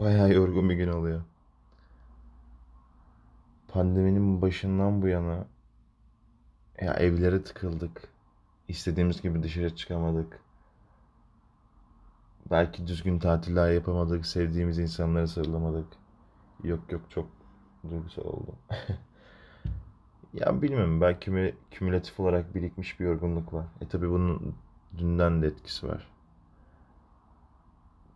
Bayağı yorgun bir gün oluyor. Pandeminin başından bu yana ya evlere tıkıldık. İstediğimiz gibi dışarı çıkamadık. Belki düzgün tatiller yapamadık. Sevdiğimiz insanlara sarılamadık. Yok yok çok duygusal oldum. Ya bilmiyorum belki kümü- kümülatif olarak birikmiş bir yorgunluk var. E tabii bunun dünden de etkisi var.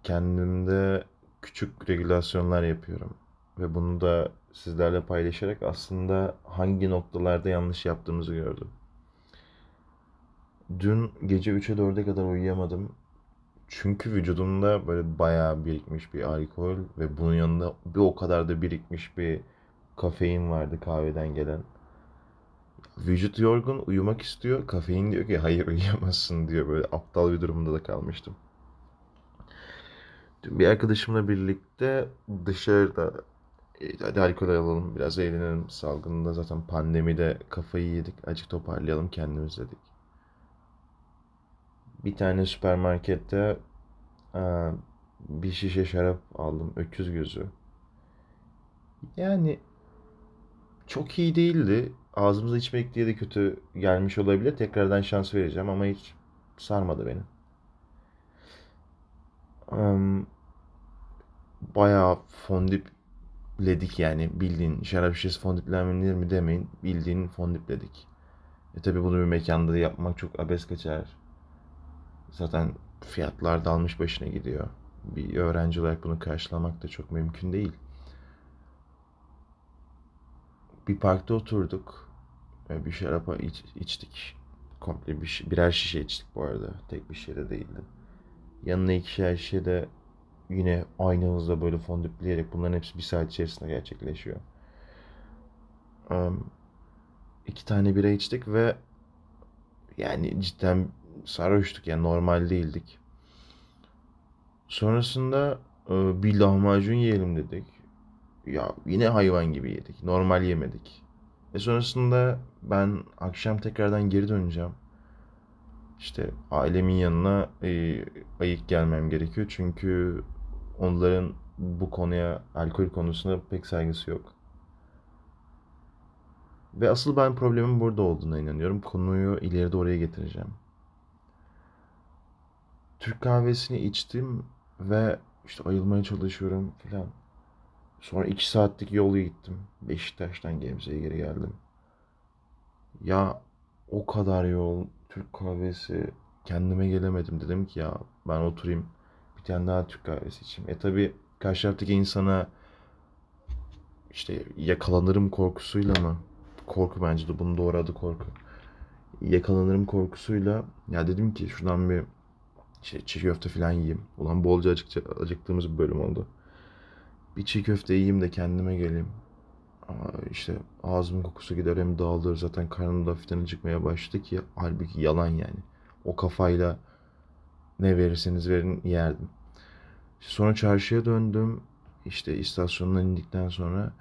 Kendimde küçük regülasyonlar yapıyorum. Ve bunu da sizlerle paylaşarak aslında hangi noktalarda yanlış yaptığımızı gördüm. Dün gece 3'e 4'e kadar uyuyamadım. Çünkü vücudumda böyle bayağı birikmiş bir alkol ve bunun yanında bir o kadar da birikmiş bir kafein vardı kahveden gelen. Vücut yorgun, uyumak istiyor. Kafein diyor ki hayır uyuyamazsın diyor. Böyle aptal bir durumda da kalmıştım. Bir arkadaşımla birlikte dışarıda e, hadi alkol alalım, biraz eğlenelim. Salgında zaten pandemide kafayı yedik. Azıcık toparlayalım kendimiz dedik. Bir tane süpermarkette aa, bir şişe şarap aldım. Öküz gözü. Yani çok iyi değildi. Ağzımıza içmek diye de kötü gelmiş olabilir. Tekrardan şans vereceğim ama hiç sarmadı beni. Am, bayağı fondipledik yani bildiğin şarap şişesi fondiplenir mi demeyin. Bildiğin fondipledik. E tabi bunu bir mekanda da yapmak çok abes kaçar. Zaten fiyatlar da almış başına gidiyor. Bir öğrenci olarak bunu karşılamak da çok mümkün değil. Bir parkta oturduk. Bir şarap iç- içtik. Komple bir, birer şişe içtik bu arada. Tek bir şişe de değildi. Yanına ikişer şişe de yine aynı hızla böyle fondüpleyerek bunların hepsi bir saat içerisinde gerçekleşiyor. Am, İki tane bira içtik ve yani cidden sarhoştuk yani normal değildik. Sonrasında e, bir lahmacun yiyelim dedik. Ya yine hayvan gibi yedik. Normal yemedik. Ve sonrasında ben akşam tekrardan geri döneceğim. İşte ailemin yanına e, ayık gelmem gerekiyor. Çünkü onların bu konuya, alkol konusunda pek saygısı yok. Ve asıl ben problemin burada olduğuna inanıyorum. Konuyu ileride oraya getireceğim. Türk kahvesini içtim ve işte ayılmaya çalışıyorum filan. Sonra iki saatlik yolu gittim. Beşiktaş'tan Gebze'ye geri geldim. Ya o kadar yol Türk kahvesi kendime gelemedim. Dedim ki ya ben oturayım bir daha Türk kahvesi içeyim. E tabi karşı taraftaki insana işte yakalanırım korkusuyla mı? Korku bence de bunun doğru adı korku. Yakalanırım korkusuyla ya dedim ki şuradan bir şey çiğ köfte falan yiyeyim. Ulan bolca acıkça, acıktığımız bir bölüm oldu. Bir çiğ köfte yiyeyim de kendime geleyim. Ama işte ağzımın kokusu gider hem dağılır. Zaten karnım da hafiften acıkmaya başladı ki halbuki yalan yani. O kafayla ne verirseniz verin yerdim. Sonra çarşıya döndüm. İşte istasyondan indikten sonra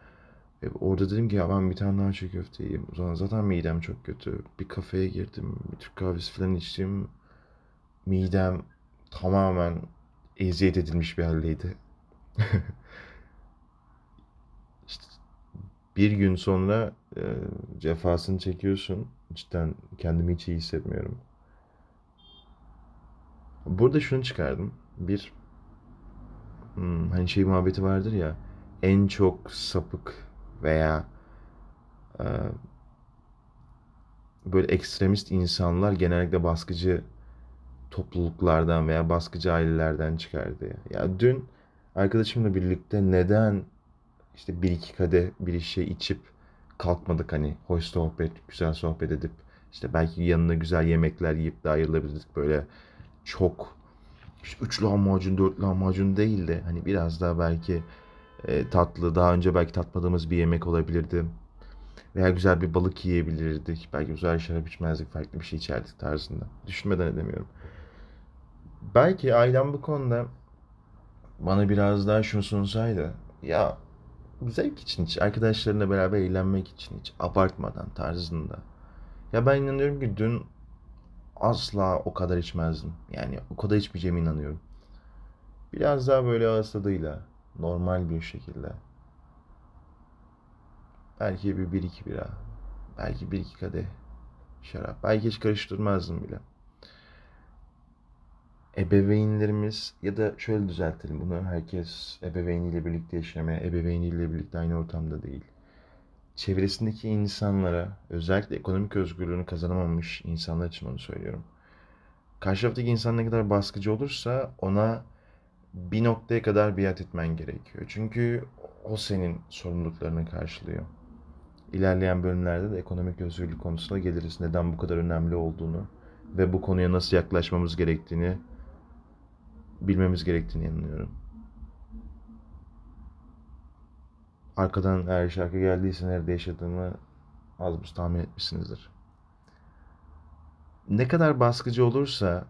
e, orada dedim ki ya ben bir tane daha çiğ köfte yiyeyim. Zaman zaten midem çok kötü. Bir kafeye girdim. Bir Türk kahvesi falan içtim. Midem tamamen eziyet edilmiş bir haldeydi. İşte bir gün sonra e, cefasını çekiyorsun. Cidden kendimi hiç iyi hissetmiyorum. Burada şunu çıkardım. Bir hmm, hani şey muhabbeti vardır ya en çok sapık veya e, böyle ekstremist insanlar genellikle baskıcı topluluklardan veya baskıcı ailelerden çıkar diye. Ya dün arkadaşımla birlikte neden işte bir iki kadeh bir şey içip kalkmadık hani hoş sohbet, güzel sohbet edip işte belki yanına güzel yemekler yiyip de ayrılabilirdik böyle çok işte üç lahmacun, dört lahmacun değil de hani biraz daha belki e, tatlı, daha önce belki tatmadığımız bir yemek olabilirdi. Veya güzel bir balık yiyebilirdik. Belki güzel şarap içmezdik, farklı bir şey içerdik tarzında. Düşünmeden edemiyorum. Belki ailem bu konuda bana biraz daha şunu sunsaydı. Ya zevk için hiç, arkadaşlarınla beraber eğlenmek için hiç, abartmadan tarzında. Ya ben inanıyorum ki dün asla o kadar içmezdim. Yani o kadar içmeyeceğime inanıyorum. Biraz daha böyle ağız tadıyla. normal bir şekilde. Belki bir bir iki bira. Belki bir iki kadeh şarap. Belki hiç karıştırmazdım bile. Ebeveynlerimiz ya da şöyle düzeltelim bunu. Herkes ebeveyniyle birlikte yaşamaya, ebeveyniyle birlikte aynı ortamda değil. Çevresindeki insanlara, özellikle ekonomik özgürlüğünü kazanamamış insanlar için onu söylüyorum. Karşı taraftaki insan ne kadar baskıcı olursa ona bir noktaya kadar biat etmen gerekiyor. Çünkü o senin sorumluluklarını karşılıyor. İlerleyen bölümlerde de ekonomik özgürlük konusuna geliriz. Neden bu kadar önemli olduğunu ve bu konuya nasıl yaklaşmamız gerektiğini bilmemiz gerektiğini inanıyorum. Arkadan eğer şarkı geldiyse nerede yaşadığımı az buz tahmin etmişsinizdir. Ne kadar baskıcı olursa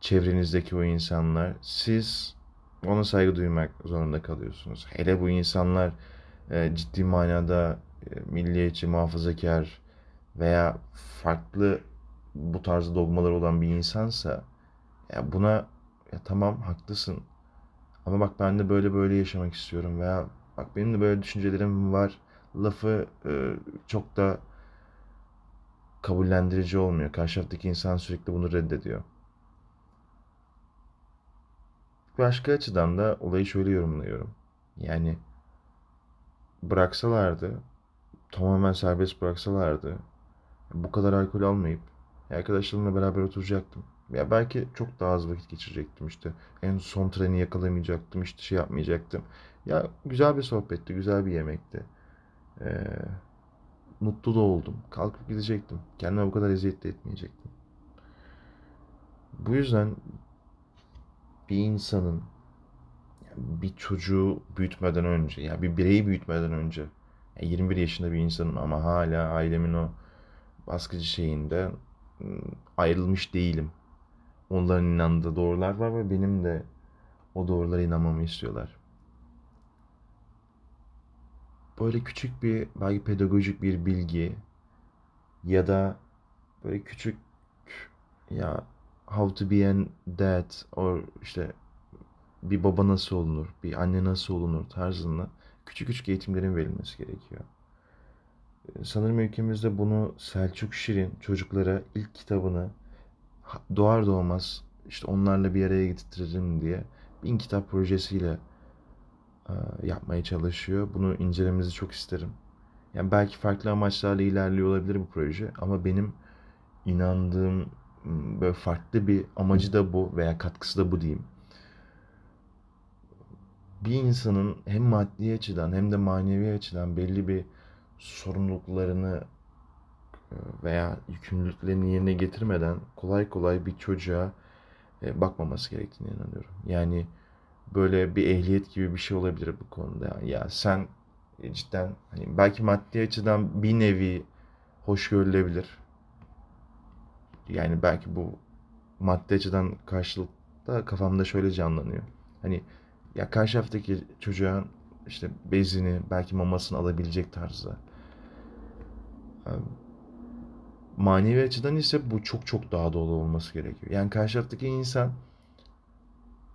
çevrenizdeki o insanlar siz ona saygı duymak zorunda kalıyorsunuz. Hele bu insanlar e, ciddi manada e, milliyetçi, muhafazakar veya farklı bu tarz dogmalar olan bir insansa ya buna ya tamam haklısın ama bak ben de böyle böyle yaşamak istiyorum veya bak benim de böyle düşüncelerim var lafı e, çok da kabullendirici olmuyor. Karşı insan sürekli bunu reddediyor. Başka açıdan da olayı şöyle yorumluyorum. Yani bıraksalardı, tamamen serbest bıraksalardı, bu kadar alkol almayıp arkadaşlarımla beraber oturacaktım. Ya belki çok daha az vakit geçirecektim işte. En son treni yakalamayacaktım, işte şey yapmayacaktım. Ya güzel bir sohbetti, güzel bir yemekti. Ee, mutlu da oldum. Kalkıp gidecektim. Kendime bu kadar eziyet de etmeyecektim. Bu yüzden bir insanın bir çocuğu büyütmeden önce, ya bir bireyi büyütmeden önce, 21 yaşında bir insanım ama hala ailemin o baskıcı şeyinde ıı, ayrılmış değilim. Onların inandığı doğrular var ve benim de o doğrulara inanmamı istiyorlar. Böyle küçük bir belki pedagojik bir bilgi ya da böyle küçük ya how to be a dad or işte bir baba nasıl olunur, bir anne nasıl olunur tarzında küçük küçük eğitimlerin verilmesi gerekiyor. Sanırım ülkemizde bunu Selçuk Şirin çocuklara ilk kitabını doğar doğmaz işte onlarla bir araya getirelim diye bin kitap projesiyle e, yapmaya çalışıyor. Bunu incelemenizi çok isterim. Yani belki farklı amaçlarla ilerliyor olabilir bu proje ama benim inandığım böyle farklı bir amacı da bu veya katkısı da bu diyeyim. Bir insanın hem maddi açıdan hem de manevi açıdan belli bir sorumluluklarını veya yükümlülüklerini yerine getirmeden kolay kolay bir çocuğa e, bakmaması gerektiğine inanıyorum. Yani böyle bir ehliyet gibi bir şey olabilir bu konuda. Ya sen cidden hani belki maddi açıdan bir nevi hoş görülebilir yani belki bu maddi açıdan karşılıkta kafamda şöyle canlanıyor. Hani ya karşı taraftaki çocuğa işte bezini belki mamasını alabilecek tarzda. Manevi açıdan ise bu çok çok daha dolu olması gerekiyor. Yani karşı taraftaki insan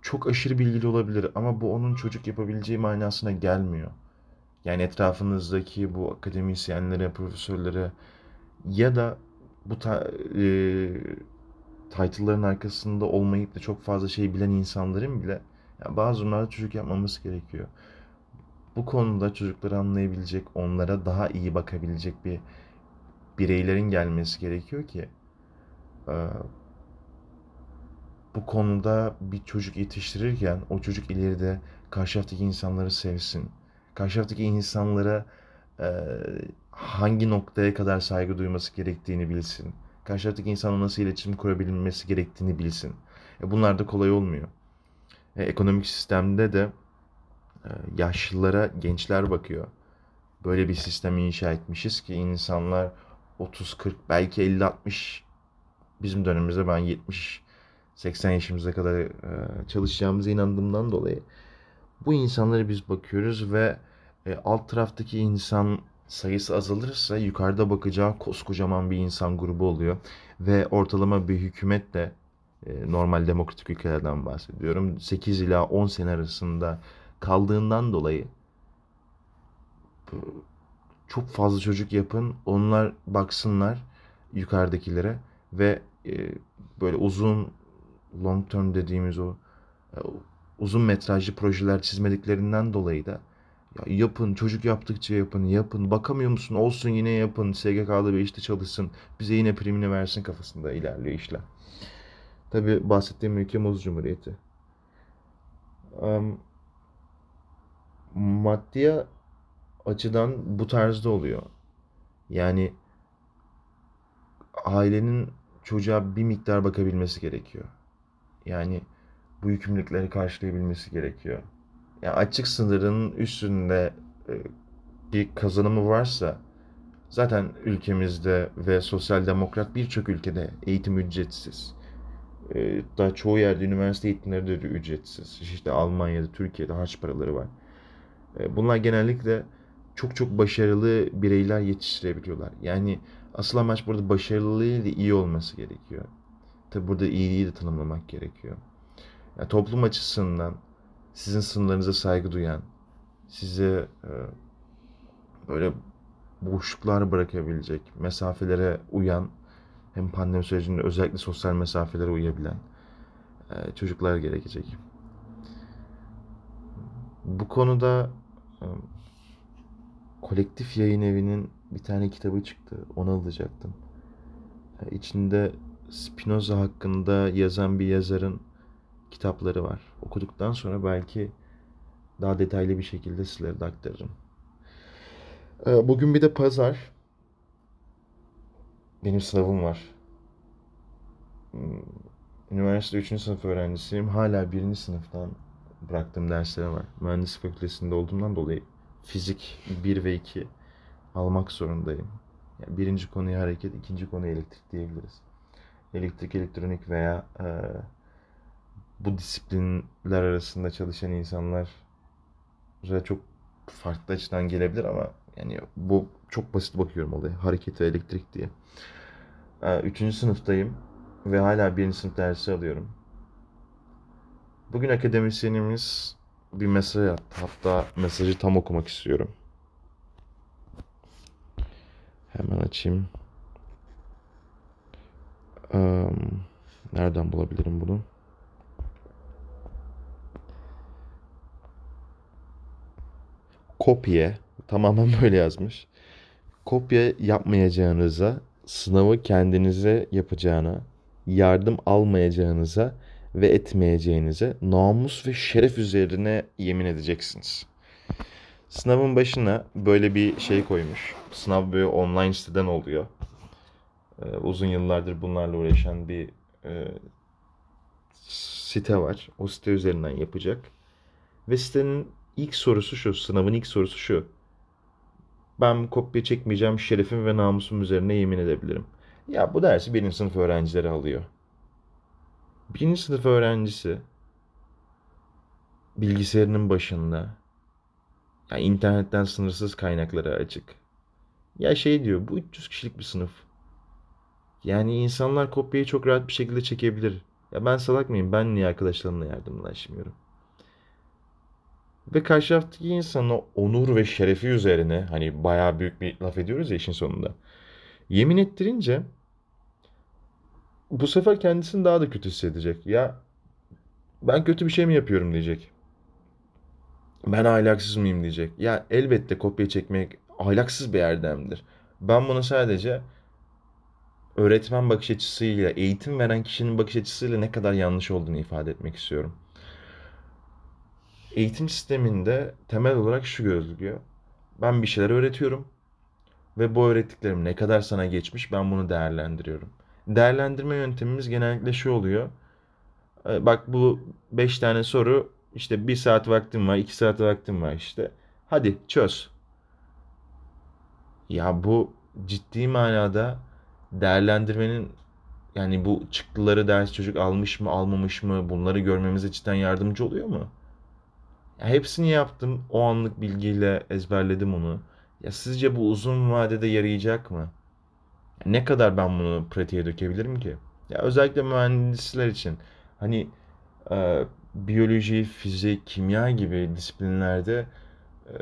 çok aşırı bilgili olabilir ama bu onun çocuk yapabileceği manasına gelmiyor. Yani etrafınızdaki bu akademisyenlere, profesörlere ya da bu ta, e, title'ların arkasında olmayıp da çok fazla şey bilen insanların bile yani bazı durumlarda çocuk yapmamız gerekiyor. Bu konuda çocukları anlayabilecek, onlara daha iyi bakabilecek bir bireylerin gelmesi gerekiyor ki e, bu konuda bir çocuk yetiştirirken o çocuk ileride karşı insanları sevsin. Karşı insanlara e, hangi noktaya kadar saygı duyması gerektiğini bilsin. Karşı taraftaki insanla nasıl iletişim kurabilmesi gerektiğini bilsin. E bunlar da kolay olmuyor. Ekonomik sistemde de yaşlılara gençler bakıyor. Böyle bir sistem inşa etmişiz ki insanlar 30-40 belki 50-60 bizim dönemimizde ben 70 80 yaşımıza kadar e, çalışacağımıza inandığımdan dolayı bu insanlara biz bakıyoruz ve e, alt taraftaki insan sayısı azalırsa yukarıda bakacağı koskocaman bir insan grubu oluyor. Ve ortalama bir hükümet de e, normal demokratik ülkelerden bahsediyorum. 8 ila 10 sene arasında kaldığından dolayı çok fazla çocuk yapın. Onlar baksınlar yukarıdakilere ve e, böyle uzun long term dediğimiz o e, uzun metrajlı projeler çizmediklerinden dolayı da ya yapın çocuk yaptıkça yapın yapın bakamıyor musun olsun yine yapın SGK'da bir işte çalışsın bize yine primini versin kafasında ilerliyor işler. Tabi bahsettiğim ülke Muz Cumhuriyeti. Um, maddiye açıdan bu tarzda oluyor. Yani ailenin çocuğa bir miktar bakabilmesi gerekiyor. Yani bu yükümlülükleri karşılayabilmesi gerekiyor. Yani açık sınırının üstünde e, bir kazanımı varsa zaten ülkemizde ve sosyal demokrat birçok ülkede eğitim ücretsiz. E, daha çoğu yerde üniversite eğitimleri de ücretsiz. İşte Almanya'da, Türkiye'de harç paraları var. E, bunlar genellikle çok çok başarılı bireyler yetiştirebiliyorlar. Yani asıl amaç burada başarılı değil de iyi olması gerekiyor. Tabi burada iyiliği de tanımlamak gerekiyor. Yani toplum açısından sizin sınırlarınıza saygı duyan, size e, böyle boşluklar bırakabilecek, mesafelere uyan, hem pandemi sürecinde özellikle sosyal mesafelere uyabilen e, çocuklar gerekecek. Bu konuda e, kolektif yayın evinin bir tane kitabı çıktı. Onu alacaktım. E, içinde Spinoza hakkında yazan bir yazarın kitapları var. Okuduktan sonra belki daha detaylı bir şekilde sizlere de aktarırım. E, bugün bir de pazar. Benim sınavım var. Hmm, üniversite 3. sınıf öğrencisiyim. Hala 1. sınıftan bıraktığım derslerim var. Mühendislik fakültesinde olduğumdan dolayı fizik 1 ve 2 almak zorundayım. Yani birinci konuya hareket, ikinci konuya elektrik diyebiliriz. Elektrik, elektronik veya e, bu disiplinler arasında çalışan insanlar çok farklı açıdan gelebilir ama yani bu çok basit bakıyorum olaya. Hareket ve elektrik diye. E, üçüncü sınıftayım ve hala birinci sınıf dersi alıyorum. Bugün akademisyenimiz bir mesaj attı. Hatta mesajı tam okumak istiyorum. Hemen açayım. Nereden bulabilirim bunu? Kopya. Tamamen böyle yazmış. Kopya yapmayacağınıza, sınavı kendinize yapacağına, yardım almayacağınıza ve etmeyeceğinize namus ve şeref üzerine yemin edeceksiniz. Sınavın başına böyle bir şey koymuş. Sınav böyle online siteden oluyor. Ee, uzun yıllardır bunlarla uğraşan bir e, site var. O site üzerinden yapacak. Ve sitenin ilk sorusu şu. Sınavın ilk sorusu şu. Ben kopya çekmeyeceğim şerefim ve namusum üzerine yemin edebilirim. Ya bu dersi birinci sınıf öğrencileri alıyor. Birinci sınıf öğrencisi bilgisayarının başında yani internetten sınırsız kaynaklara açık. Ya şey diyor bu 300 kişilik bir sınıf. Yani insanlar kopyayı çok rahat bir şekilde çekebilir. Ya ben salak mıyım? Ben niye arkadaşlarımla yardımlaşmıyorum? Ve karşı taraftaki insanın o onur ve şerefi üzerine hani bayağı büyük bir laf ediyoruz ya işin sonunda. Yemin ettirince bu sefer kendisini daha da kötü hissedecek. Ya ben kötü bir şey mi yapıyorum diyecek. Ben ahlaksız mıyım diyecek. Ya elbette kopya çekmek ahlaksız bir erdemdir. Ben bunu sadece öğretmen bakış açısıyla, eğitim veren kişinin bakış açısıyla ne kadar yanlış olduğunu ifade etmek istiyorum. Eğitim sisteminde temel olarak şu gözlüyor. Ben bir şeyler öğretiyorum ve bu öğrettiklerim ne kadar sana geçmiş ben bunu değerlendiriyorum değerlendirme yöntemimiz genellikle şu oluyor. Ee, bak bu 5 tane soru işte 1 saat vaktim var, 2 saat vaktim var işte. Hadi çöz. Ya bu ciddi manada değerlendirmenin yani bu çıktıları ders çocuk almış mı almamış mı bunları görmemize cidden yardımcı oluyor mu? Ya hepsini yaptım. O anlık bilgiyle ezberledim onu. Ya sizce bu uzun vadede yarayacak mı? Ne kadar ben bunu pratiğe dökebilirim ki? Ya özellikle mühendisler için hani e, biyoloji, fizik, kimya gibi disiplinlerde e,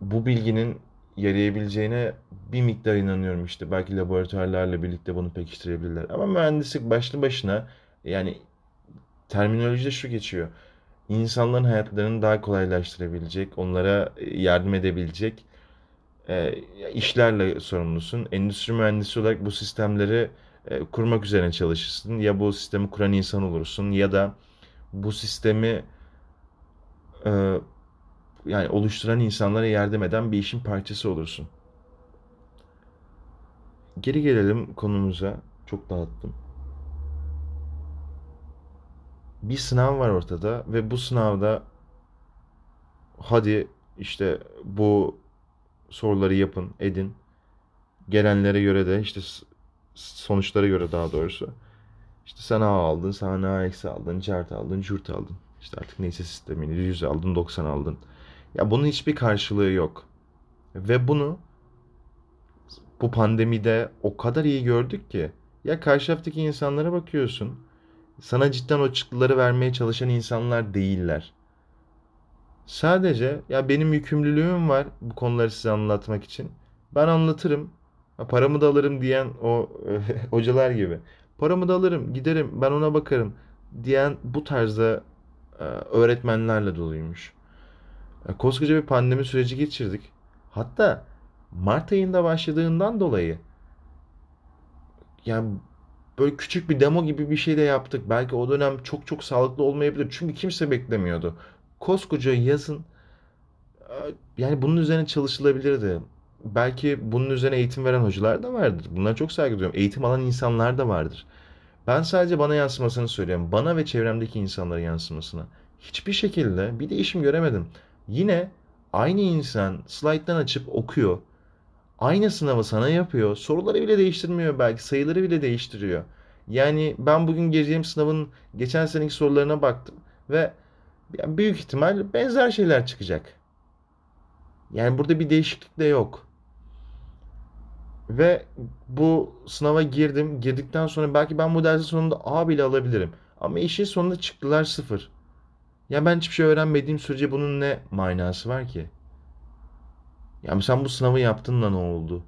bu bilginin yarayabileceğine bir miktar inanıyorum işte. Belki laboratuvarlarla birlikte bunu pekiştirebilirler. Ama mühendislik başlı başına yani terminolojide şu geçiyor. İnsanların hayatlarını daha kolaylaştırabilecek, onlara yardım edebilecek e, işlerle sorumlusun. Endüstri mühendisi olarak bu sistemleri e, kurmak üzerine çalışırsın. Ya bu sistemi kuran insan olursun ya da bu sistemi e, yani oluşturan insanlara yardım eden bir işin parçası olursun. Geri gelelim konumuza. Çok dağıttım. Bir sınav var ortada ve bu sınavda hadi işte bu soruları yapın, edin. Gelenlere göre de işte sonuçlara göre daha doğrusu. İşte sen A aldın, sen A eksi aldın, cart aldın, cürt aldın. İşte artık neyse sistemini 100 aldın, 90 aldın. Ya bunun hiçbir karşılığı yok. Ve bunu bu pandemide o kadar iyi gördük ki. Ya karşı taraftaki insanlara bakıyorsun. Sana cidden o çıktıları vermeye çalışan insanlar değiller. Sadece ya benim yükümlülüğüm var bu konuları size anlatmak için. Ben anlatırım. Paramı da alırım diyen o hocalar gibi. Paramı da alırım, giderim, ben ona bakarım diyen bu tarzda e, öğretmenlerle doluymuş. E, koskoca bir pandemi süreci geçirdik. Hatta Mart ayında başladığından dolayı yani böyle küçük bir demo gibi bir şey de yaptık. Belki o dönem çok çok sağlıklı olmayabilir. Çünkü kimse beklemiyordu. Koskoca yazın e, yani bunun üzerine çalışılabilirdi. Belki bunun üzerine eğitim veren hocalar da vardır. Bunlara çok saygı duyuyorum. Eğitim alan insanlar da vardır. Ben sadece bana yansımasını söylüyorum. Bana ve çevremdeki insanlara yansımasını. Hiçbir şekilde bir değişim göremedim. Yine aynı insan slayttan açıp okuyor. Aynı sınavı sana yapıyor. Soruları bile değiştirmiyor belki. Sayıları bile değiştiriyor. Yani ben bugün gireceğim sınavın geçen seneki sorularına baktım. Ve büyük ihtimal benzer şeyler çıkacak. Yani burada bir değişiklik de yok. Ve bu sınava girdim. Girdikten sonra belki ben bu dersin sonunda A bile alabilirim. Ama işin sonunda çıktılar sıfır. Ya ben hiçbir şey öğrenmediğim sürece bunun ne manası var ki? Ya sen bu sınavı yaptın da ne oldu?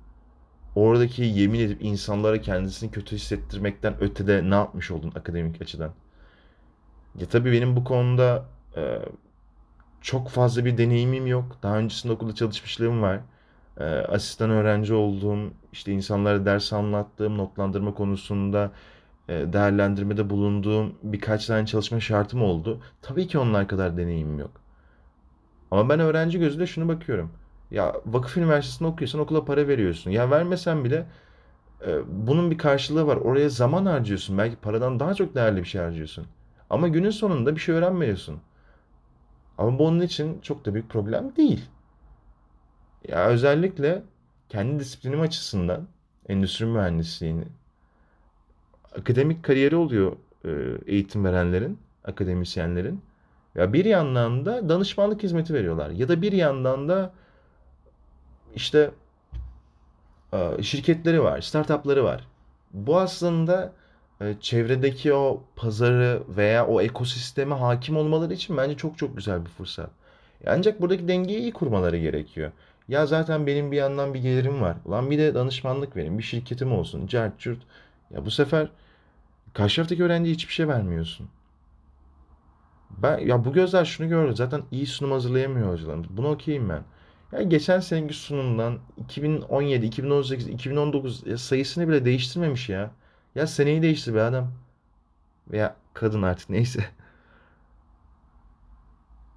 Oradaki yemin edip insanlara kendisini kötü hissettirmekten ötede ne yapmış oldun akademik açıdan? Ya tabii benim bu konuda e, çok fazla bir deneyimim yok. Daha öncesinde okulda çalışmışlığım var. E, asistan öğrenci olduğum, işte insanlara ders anlattığım, notlandırma konusunda e, değerlendirmede bulunduğum birkaç tane çalışma şartım oldu. Tabii ki onlar kadar deneyimim yok. Ama ben öğrenci gözüyle şunu bakıyorum. Ya vakıf üniversitesinde okuyorsan okula para veriyorsun. Ya vermesen bile e, bunun bir karşılığı var. Oraya zaman harcıyorsun. Belki paradan daha çok değerli bir şey harcıyorsun. Ama günün sonunda bir şey öğrenmiyorsun. Ama bu onun için çok da büyük problem değil. Ya özellikle kendi disiplinim açısından endüstri mühendisliğini akademik kariyeri oluyor e, eğitim verenlerin, akademisyenlerin. Ya bir yandan da danışmanlık hizmeti veriyorlar ya da bir yandan da işte e, şirketleri var, startupları var. Bu aslında çevredeki o pazarı veya o ekosisteme hakim olmaları için bence çok çok güzel bir fırsat. Ancak buradaki dengeyi iyi kurmaları gerekiyor. Ya zaten benim bir yandan bir gelirim var. Ulan bir de danışmanlık verin, bir şirketim olsun, cart cürt. Ya bu sefer karşı taraftaki öğrenciye hiçbir şey vermiyorsun. Ben ya bu gözler şunu gördü. Zaten iyi sunum hazırlayamıyor hocalarımız. Bunu okuyayım ben. Ya geçen seneki sunumdan 2017, 2018, 2019 sayısını bile değiştirmemiş ya. Ya seneyi değiştir be adam. Veya kadın artık neyse.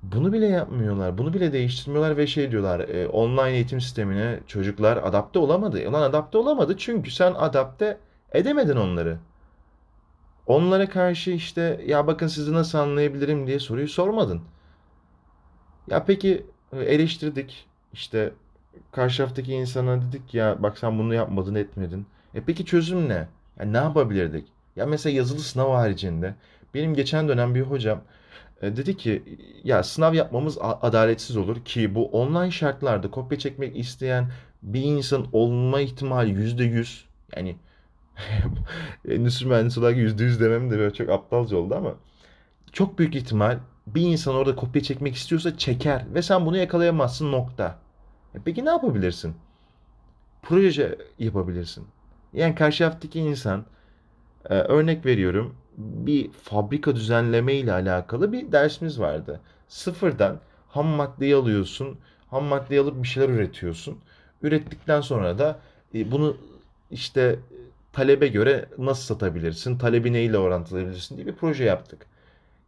Bunu bile yapmıyorlar. Bunu bile değiştirmiyorlar ve şey diyorlar. E, online eğitim sistemine çocuklar adapte olamadı. Ulan adapte olamadı çünkü sen adapte edemedin onları. Onlara karşı işte ya bakın sizi nasıl anlayabilirim diye soruyu sormadın. Ya peki eleştirdik. İşte karşı taraftaki insana dedik ya bak sen bunu yapmadın etmedin. E peki çözüm ne? Ya ne yapabilirdik? Ya mesela yazılı sınav haricinde benim geçen dönem bir hocam e, dedi ki ya sınav yapmamız adaletsiz olur ki bu online şartlarda kopya çekmek isteyen bir insan olma ihtimali yüzde yüz. Yani endüstri mühendisi olarak yüzde yüz demem de böyle çok aptalca oldu ama çok büyük ihtimal bir insan orada kopya çekmek istiyorsa çeker ve sen bunu yakalayamazsın nokta. E peki ne yapabilirsin? Proje yapabilirsin. Yani karşı taraftaki insan e, örnek veriyorum bir fabrika düzenleme ile alakalı bir dersimiz vardı. Sıfırdan ham maddeyi alıyorsun. Ham maddeyi alıp bir şeyler üretiyorsun. Ürettikten sonra da e, bunu işte talebe göre nasıl satabilirsin, talebi neyle orantılayabilirsin diye bir proje yaptık.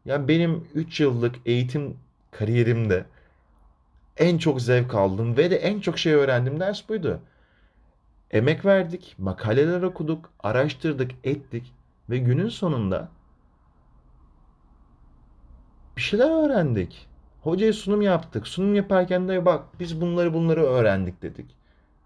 Yani benim 3 yıllık eğitim kariyerimde en çok zevk aldığım ve de en çok şey öğrendiğim ders buydu. Emek verdik, makaleler okuduk, araştırdık, ettik ve günün sonunda bir şeyler öğrendik. Hocaya sunum yaptık. Sunum yaparken de bak biz bunları bunları öğrendik dedik.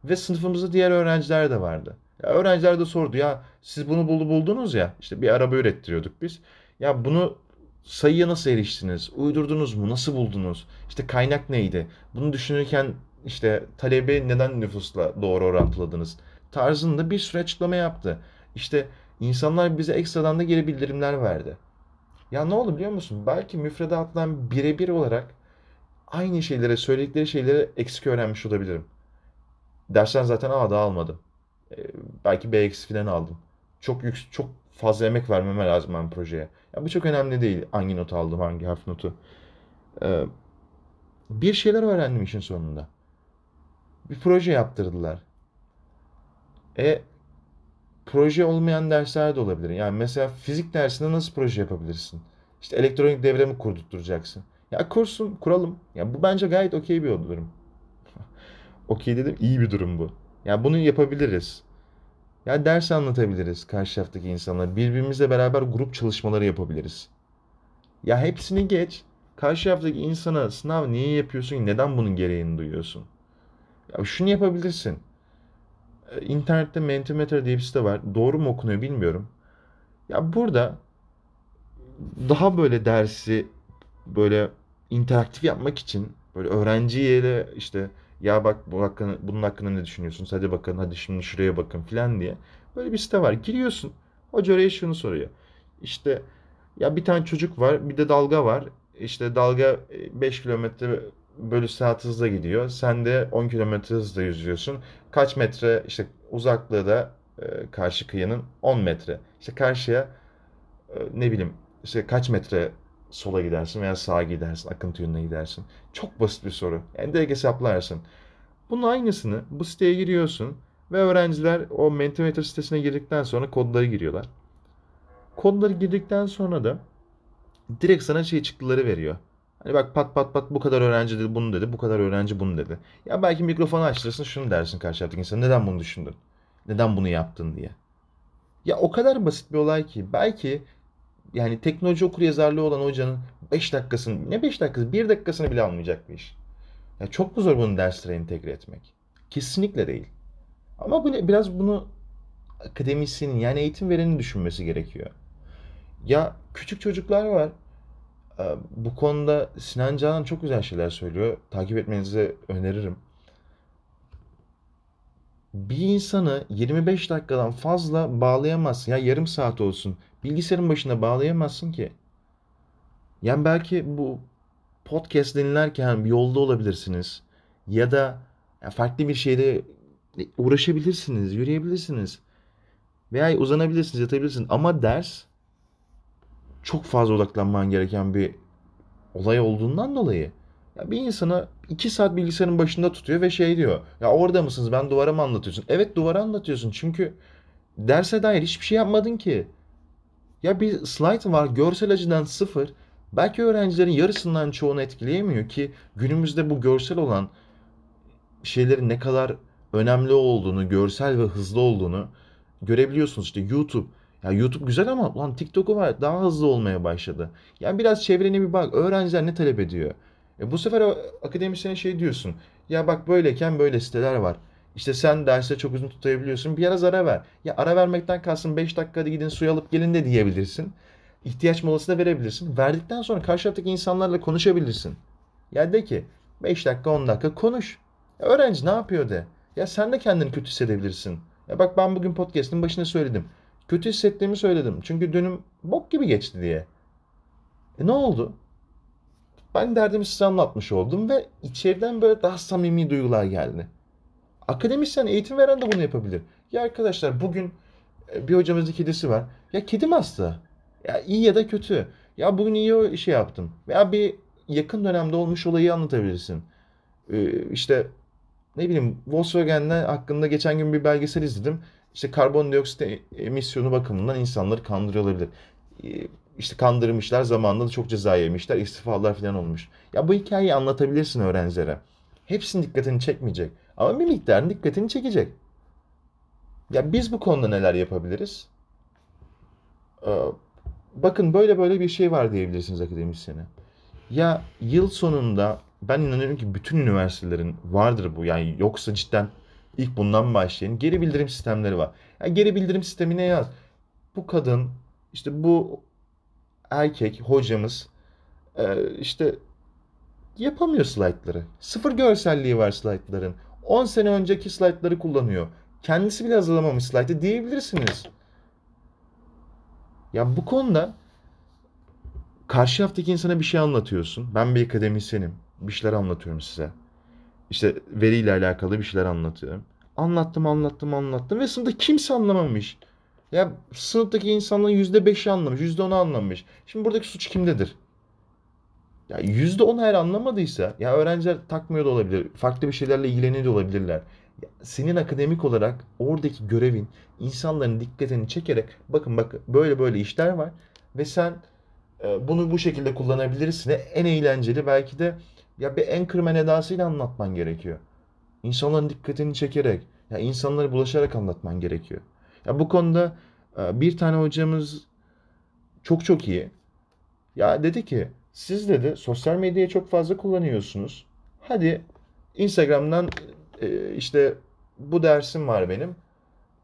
Ve sınıfımızda diğer öğrenciler de vardı. Ya öğrenciler de sordu ya siz bunu buldu buldunuz ya işte bir araba ürettiriyorduk biz. Ya bunu sayıya nasıl eriştiniz? Uydurdunuz mu? Nasıl buldunuz? İşte kaynak neydi? Bunu düşünürken işte talebi neden nüfusla doğru orantıladınız? Tarzında bir sürü açıklama yaptı. İşte insanlar bize ekstradan da geri bildirimler verdi. Ya ne oldu biliyor musun? Belki müfredattan birebir olarak aynı şeylere, söyledikleri şeyleri eksik öğrenmiş olabilirim. Dersten zaten A almadım. Ee, belki B eksi falan aldım. Çok yük, çok fazla emek vermeme lazım ben projeye. Ya bu çok önemli değil. Hangi not aldım, hangi harf notu. Ee, bir şeyler öğrendim işin sonunda. Bir proje yaptırdılar. E proje olmayan dersler de olabilir. Yani mesela fizik dersinde nasıl proje yapabilirsin? İşte elektronik devremi kurdurtacaksın. Ya kursun, kuralım. Ya bu bence gayet okey bir durum. okey dedim, iyi bir durum bu. Ya bunu yapabiliriz. Ya ders anlatabiliriz karşı taraftaki insanlara. Birbirimizle beraber grup çalışmaları yapabiliriz. Ya hepsini geç. Karşı taraftaki insana sınav niye yapıyorsun? Neden bunun gereğini duyuyorsun? Ya şunu yapabilirsin. Ee, internette Mentimeter diye bir site var. Doğru mu okunuyor bilmiyorum. Ya burada daha böyle dersi böyle interaktif yapmak için böyle öğrenciye de işte ya bak bu hakkında, bunun hakkında ne düşünüyorsun? Hadi bakın hadi şimdi şuraya bakın filan diye. Böyle bir site var. Giriyorsun. Hoca oraya şunu soruyor. İşte ya bir tane çocuk var bir de dalga var. İşte dalga 5 e, kilometre bölü saat hızla gidiyor. Sen de 10 kilometre hızla yüzüyorsun. Kaç metre işte uzaklığı da e, karşı kıyının 10 metre. İşte karşıya e, ne bileyim işte kaç metre sola gidersin veya sağa gidersin, akıntı yönüne gidersin. Çok basit bir soru. Yani direkt hesaplarsın. Bunun aynısını bu siteye giriyorsun ve öğrenciler o Mentimeter sitesine girdikten sonra kodları giriyorlar. Kodları girdikten sonra da direkt sana şey çıktıları veriyor. Hani bak pat pat pat bu kadar öğrenci dedi bunu dedi, bu kadar öğrenci bunu dedi. Ya belki mikrofonu açtırırsın şunu dersin karşı taraftaki insan. Neden bunu düşündün? Neden bunu yaptın diye. Ya o kadar basit bir olay ki belki yani teknoloji okuryazarlığı olan hocanın 5 dakikasını ne 5 dakikası 1 dakikasını bile almayacak bir iş. Ya çok mu zor bunu derslere entegre etmek? Kesinlikle değil. Ama bu biraz bunu akademisyenin yani eğitim verenin düşünmesi gerekiyor. Ya küçük çocuklar var. Ee, bu konuda Sinan Canan çok güzel şeyler söylüyor. Takip etmenizi öneririm. Bir insanı 25 dakikadan fazla bağlayamazsın. Ya yarım saat olsun. Bilgisayarın başında bağlayamazsın ki. Yani belki bu podcast dinlerken bir yolda olabilirsiniz. Ya da farklı bir şeyde uğraşabilirsiniz, yürüyebilirsiniz. Veya uzanabilirsiniz, yatabilirsiniz. Ama ders çok fazla odaklanman gereken bir olay olduğundan dolayı ya bir insana iki saat bilgisayarın başında tutuyor ve şey diyor. Ya orada mısınız? Ben duvara mı anlatıyorsun? Evet duvara anlatıyorsun. Çünkü derse dair hiçbir şey yapmadın ki. Ya bir slide var görsel açıdan sıfır. Belki öğrencilerin yarısından çoğunu etkileyemiyor ki günümüzde bu görsel olan şeylerin ne kadar önemli olduğunu, görsel ve hızlı olduğunu görebiliyorsunuz. İşte YouTube. Ya YouTube güzel ama lan TikTok'u var daha hızlı olmaya başladı. Yani biraz çevrene bir bak. Öğrenciler ne talep ediyor? E bu sefer akademisyene şey diyorsun. Ya bak böyleyken böyle siteler var. İşte sen derste çok uzun tutabiliyorsun. Bir ara ara ver. Ya ara vermekten kalsın 5 dakikada gidin suyu alıp gelin de diyebilirsin. İhtiyaç molası da verebilirsin. Verdikten sonra karşı taraftaki insanlarla konuşabilirsin. Ya de ki 5 dakika 10 dakika konuş. Ya öğrenci ne yapıyor de. Ya sen de kendini kötü hissedebilirsin. Ya bak ben bugün podcast'ın başında söyledim. Kötü hissettiğimi söyledim. Çünkü dönüm bok gibi geçti diye. E ne oldu? ben derdimi size anlatmış oldum ve içeriden böyle daha samimi duygular geldi. Akademisyen, eğitim veren de bunu yapabilir. Ya arkadaşlar bugün e, bir hocamızın kedisi var. Ya kedim hasta. Ya iyi ya da kötü. Ya bugün iyi o işi yaptım. Veya bir yakın dönemde olmuş olayı anlatabilirsin. Ee, işte ne bileyim Volkswagen'le hakkında geçen gün bir belgesel izledim. İşte karbondioksit emisyonu bakımından insanları kandırıyor olabilir. Ee, işte kandırmışlar zamanında da çok ceza yemişler istifalar falan olmuş. Ya bu hikayeyi anlatabilirsin öğrencilere. Hepsinin dikkatini çekmeyecek. Ama bir miktarın dikkatini çekecek. Ya biz bu konuda neler yapabiliriz? Ee, bakın böyle böyle bir şey var diyebilirsiniz akademisyene. Ya yıl sonunda ben inanıyorum ki bütün üniversitelerin vardır bu. Yani yoksa cidden ilk bundan başlayın. Geri bildirim sistemleri var. Yani geri bildirim sistemine yaz. Bu kadın işte bu erkek hocamız e, işte yapamıyor slaytları. Sıfır görselliği var slaytların. 10 sene önceki slaytları kullanıyor. Kendisi bile hazırlamamış slaytı diyebilirsiniz. Ya bu konuda karşı haftaki insana bir şey anlatıyorsun. Ben bir akademisyenim. Bir şeyler anlatıyorum size. İşte veriyle alakalı bir şeyler anlatıyorum. Anlattım, anlattım, anlattım ve sınıfta kimse anlamamış. Ya sınıftaki insanların yüzde beşi anlamış, yüzde onu anlamış. Şimdi buradaki suç kimdedir? Ya yüzde on eğer anlamadıysa, ya öğrenciler takmıyor da olabilir, farklı bir şeylerle ilgileniyor da olabilirler. Ya senin akademik olarak oradaki görevin insanların dikkatini çekerek, bakın bak böyle böyle işler var ve sen e, bunu bu şekilde kullanabilirsin. En eğlenceli belki de ya bir Anchorman edasıyla anlatman gerekiyor. İnsanların dikkatini çekerek, ya insanlara bulaşarak anlatman gerekiyor. Ya bu konuda e, bir tane hocamız çok çok iyi. Ya dedi ki siz dedi sosyal medyayı çok fazla kullanıyorsunuz. Hadi Instagram'dan e, işte bu dersim var benim.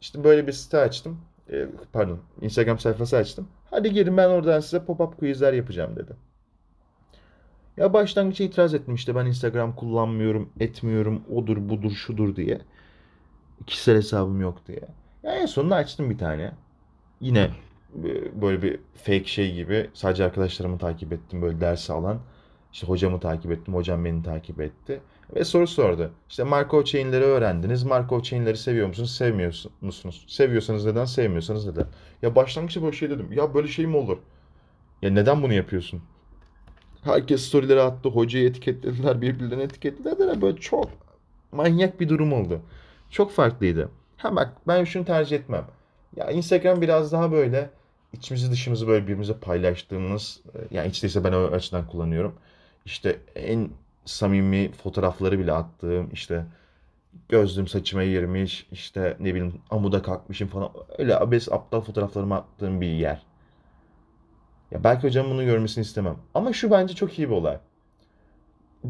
İşte böyle bir site açtım. E, pardon Instagram sayfası açtım. Hadi girin ben oradan size pop-up quizler yapacağım dedi. Ya başlangıçta itiraz ettim işte ben Instagram kullanmıyorum, etmiyorum, odur budur şudur diye. Kişisel hesabım yok diye. Ya en sonunda açtım bir tane. Yine e, böyle bir fake şey gibi sadece arkadaşlarımı takip ettim böyle dersi alan. İşte hocamı takip ettim, hocam beni takip etti. Ve soru sordu. İşte Markov chain'leri öğrendiniz. Markov chain'leri seviyor musunuz, sevmiyor musunuz? Seviyorsanız neden, sevmiyorsanız neden? Ya başlangıçta böyle şey dedim. Ya böyle şey mi olur? Ya neden bunu yapıyorsun? Herkes storyleri attı, hocayı etiketlediler, birbirlerini etiketlediler. Böyle çok manyak bir durum oldu. Çok farklıydı. Ha bak ben şunu tercih etmem. Ya Instagram biraz daha böyle içimizi dışımızı böyle birbirimize paylaştığımız yani hiç değilse ben o açıdan kullanıyorum. İşte en samimi fotoğrafları bile attığım işte gözlüğüm saçıma girmiş işte ne bileyim amuda kalkmışım falan öyle abes aptal fotoğraflarımı attığım bir yer. Ya belki hocam bunu görmesini istemem. Ama şu bence çok iyi bir olay.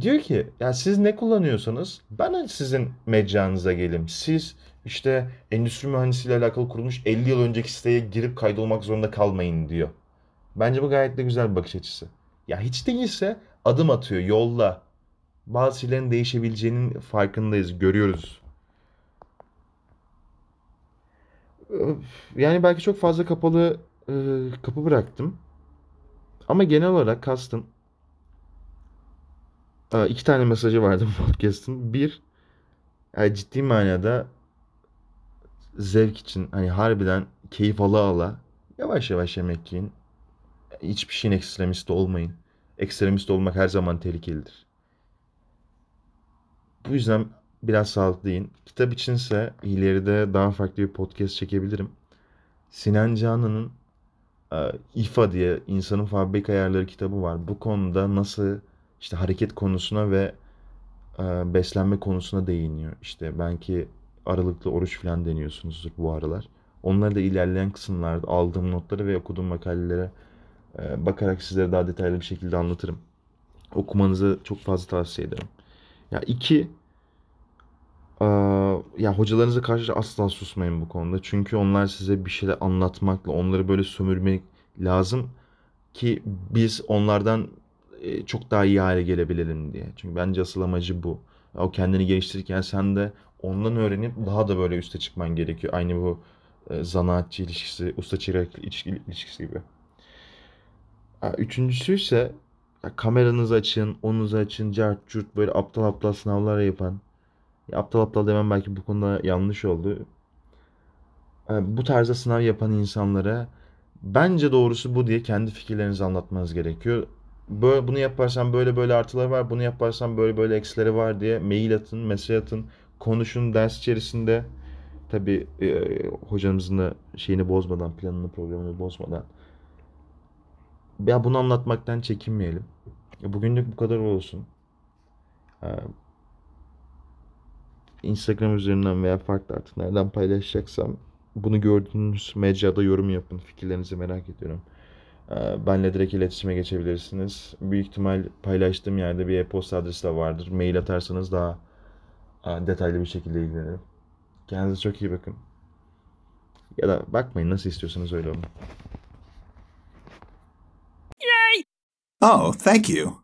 Diyor ki ya siz ne kullanıyorsanız ben sizin mecranıza gelim. Siz işte endüstri mühendisiyle alakalı kurulmuş 50 yıl önceki siteye girip kaydolmak zorunda kalmayın diyor. Bence bu gayet de güzel bir bakış açısı. Ya hiç değilse adım atıyor yolda. Bazı şeylerin değişebileceğinin farkındayız, görüyoruz. Yani belki çok fazla kapalı kapı bıraktım. Ama genel olarak kastım e, iki tane mesajı vardı bu podcast'ın. Bir, yani ciddi manada zevk için hani harbiden keyif ala ala yavaş yavaş yemek yiyin. Hiçbir şeyin ekstremisti olmayın. Ekstremist olmak her zaman tehlikelidir. Bu yüzden biraz sağlıklı yiyin. Kitap içinse ileride daha farklı bir podcast çekebilirim. Sinan Canan'ın e, İFA diye insanın fabrika ayarları kitabı var. Bu konuda nasıl işte hareket konusuna ve e, beslenme konusuna değiniyor. İşte belki aralıklı oruç falan deniyorsunuzdur bu aralar. Onları da ilerleyen kısımlarda aldığım notları ve okuduğum makalelere e, bakarak sizlere daha detaylı bir şekilde anlatırım. Okumanızı çok fazla tavsiye ederim. Ya iki, e, ya hocalarınıza karşı asla susmayın bu konuda. Çünkü onlar size bir şeyler anlatmakla, onları böyle sömürmek lazım ki biz onlardan e, çok daha iyi hale gelebilelim diye. Çünkü bence asıl amacı bu. O kendini geliştirirken sen de ondan öğrenip daha da böyle üste çıkman gerekiyor. Aynı bu e, zanaatçı ilişkisi, usta çırak ilişkisi gibi. Üçüncüsü ise kameranızı açın, onunuzu açın, cart curt böyle aptal aptal sınavlar yapan. Ya aptal aptal demem belki bu konuda yanlış oldu. E, bu tarzda sınav yapan insanlara bence doğrusu bu diye kendi fikirlerinizi anlatmanız gerekiyor. Böyle, bunu yaparsan böyle böyle artıları var, bunu yaparsan böyle böyle eksileri var diye mail atın, mesaj atın, konuşun ders içerisinde. Tabii e, hocamızın da şeyini bozmadan, planını, programını bozmadan. Ya bunu anlatmaktan çekinmeyelim. Bugünlük bu kadar olsun. Instagram üzerinden veya farklı artık nereden paylaşacaksam bunu gördüğünüz mecrada yorum yapın. Fikirlerinizi merak ediyorum. E, Benle direkt iletişime geçebilirsiniz. Büyük ihtimal paylaştığım yerde bir e-posta adresi de vardır. Mail atarsanız daha e, detaylı bir şekilde ilgilenirim. Kendinize çok iyi bakın. Ya da bakmayın nasıl istiyorsanız öyle olun. Oh, thank you.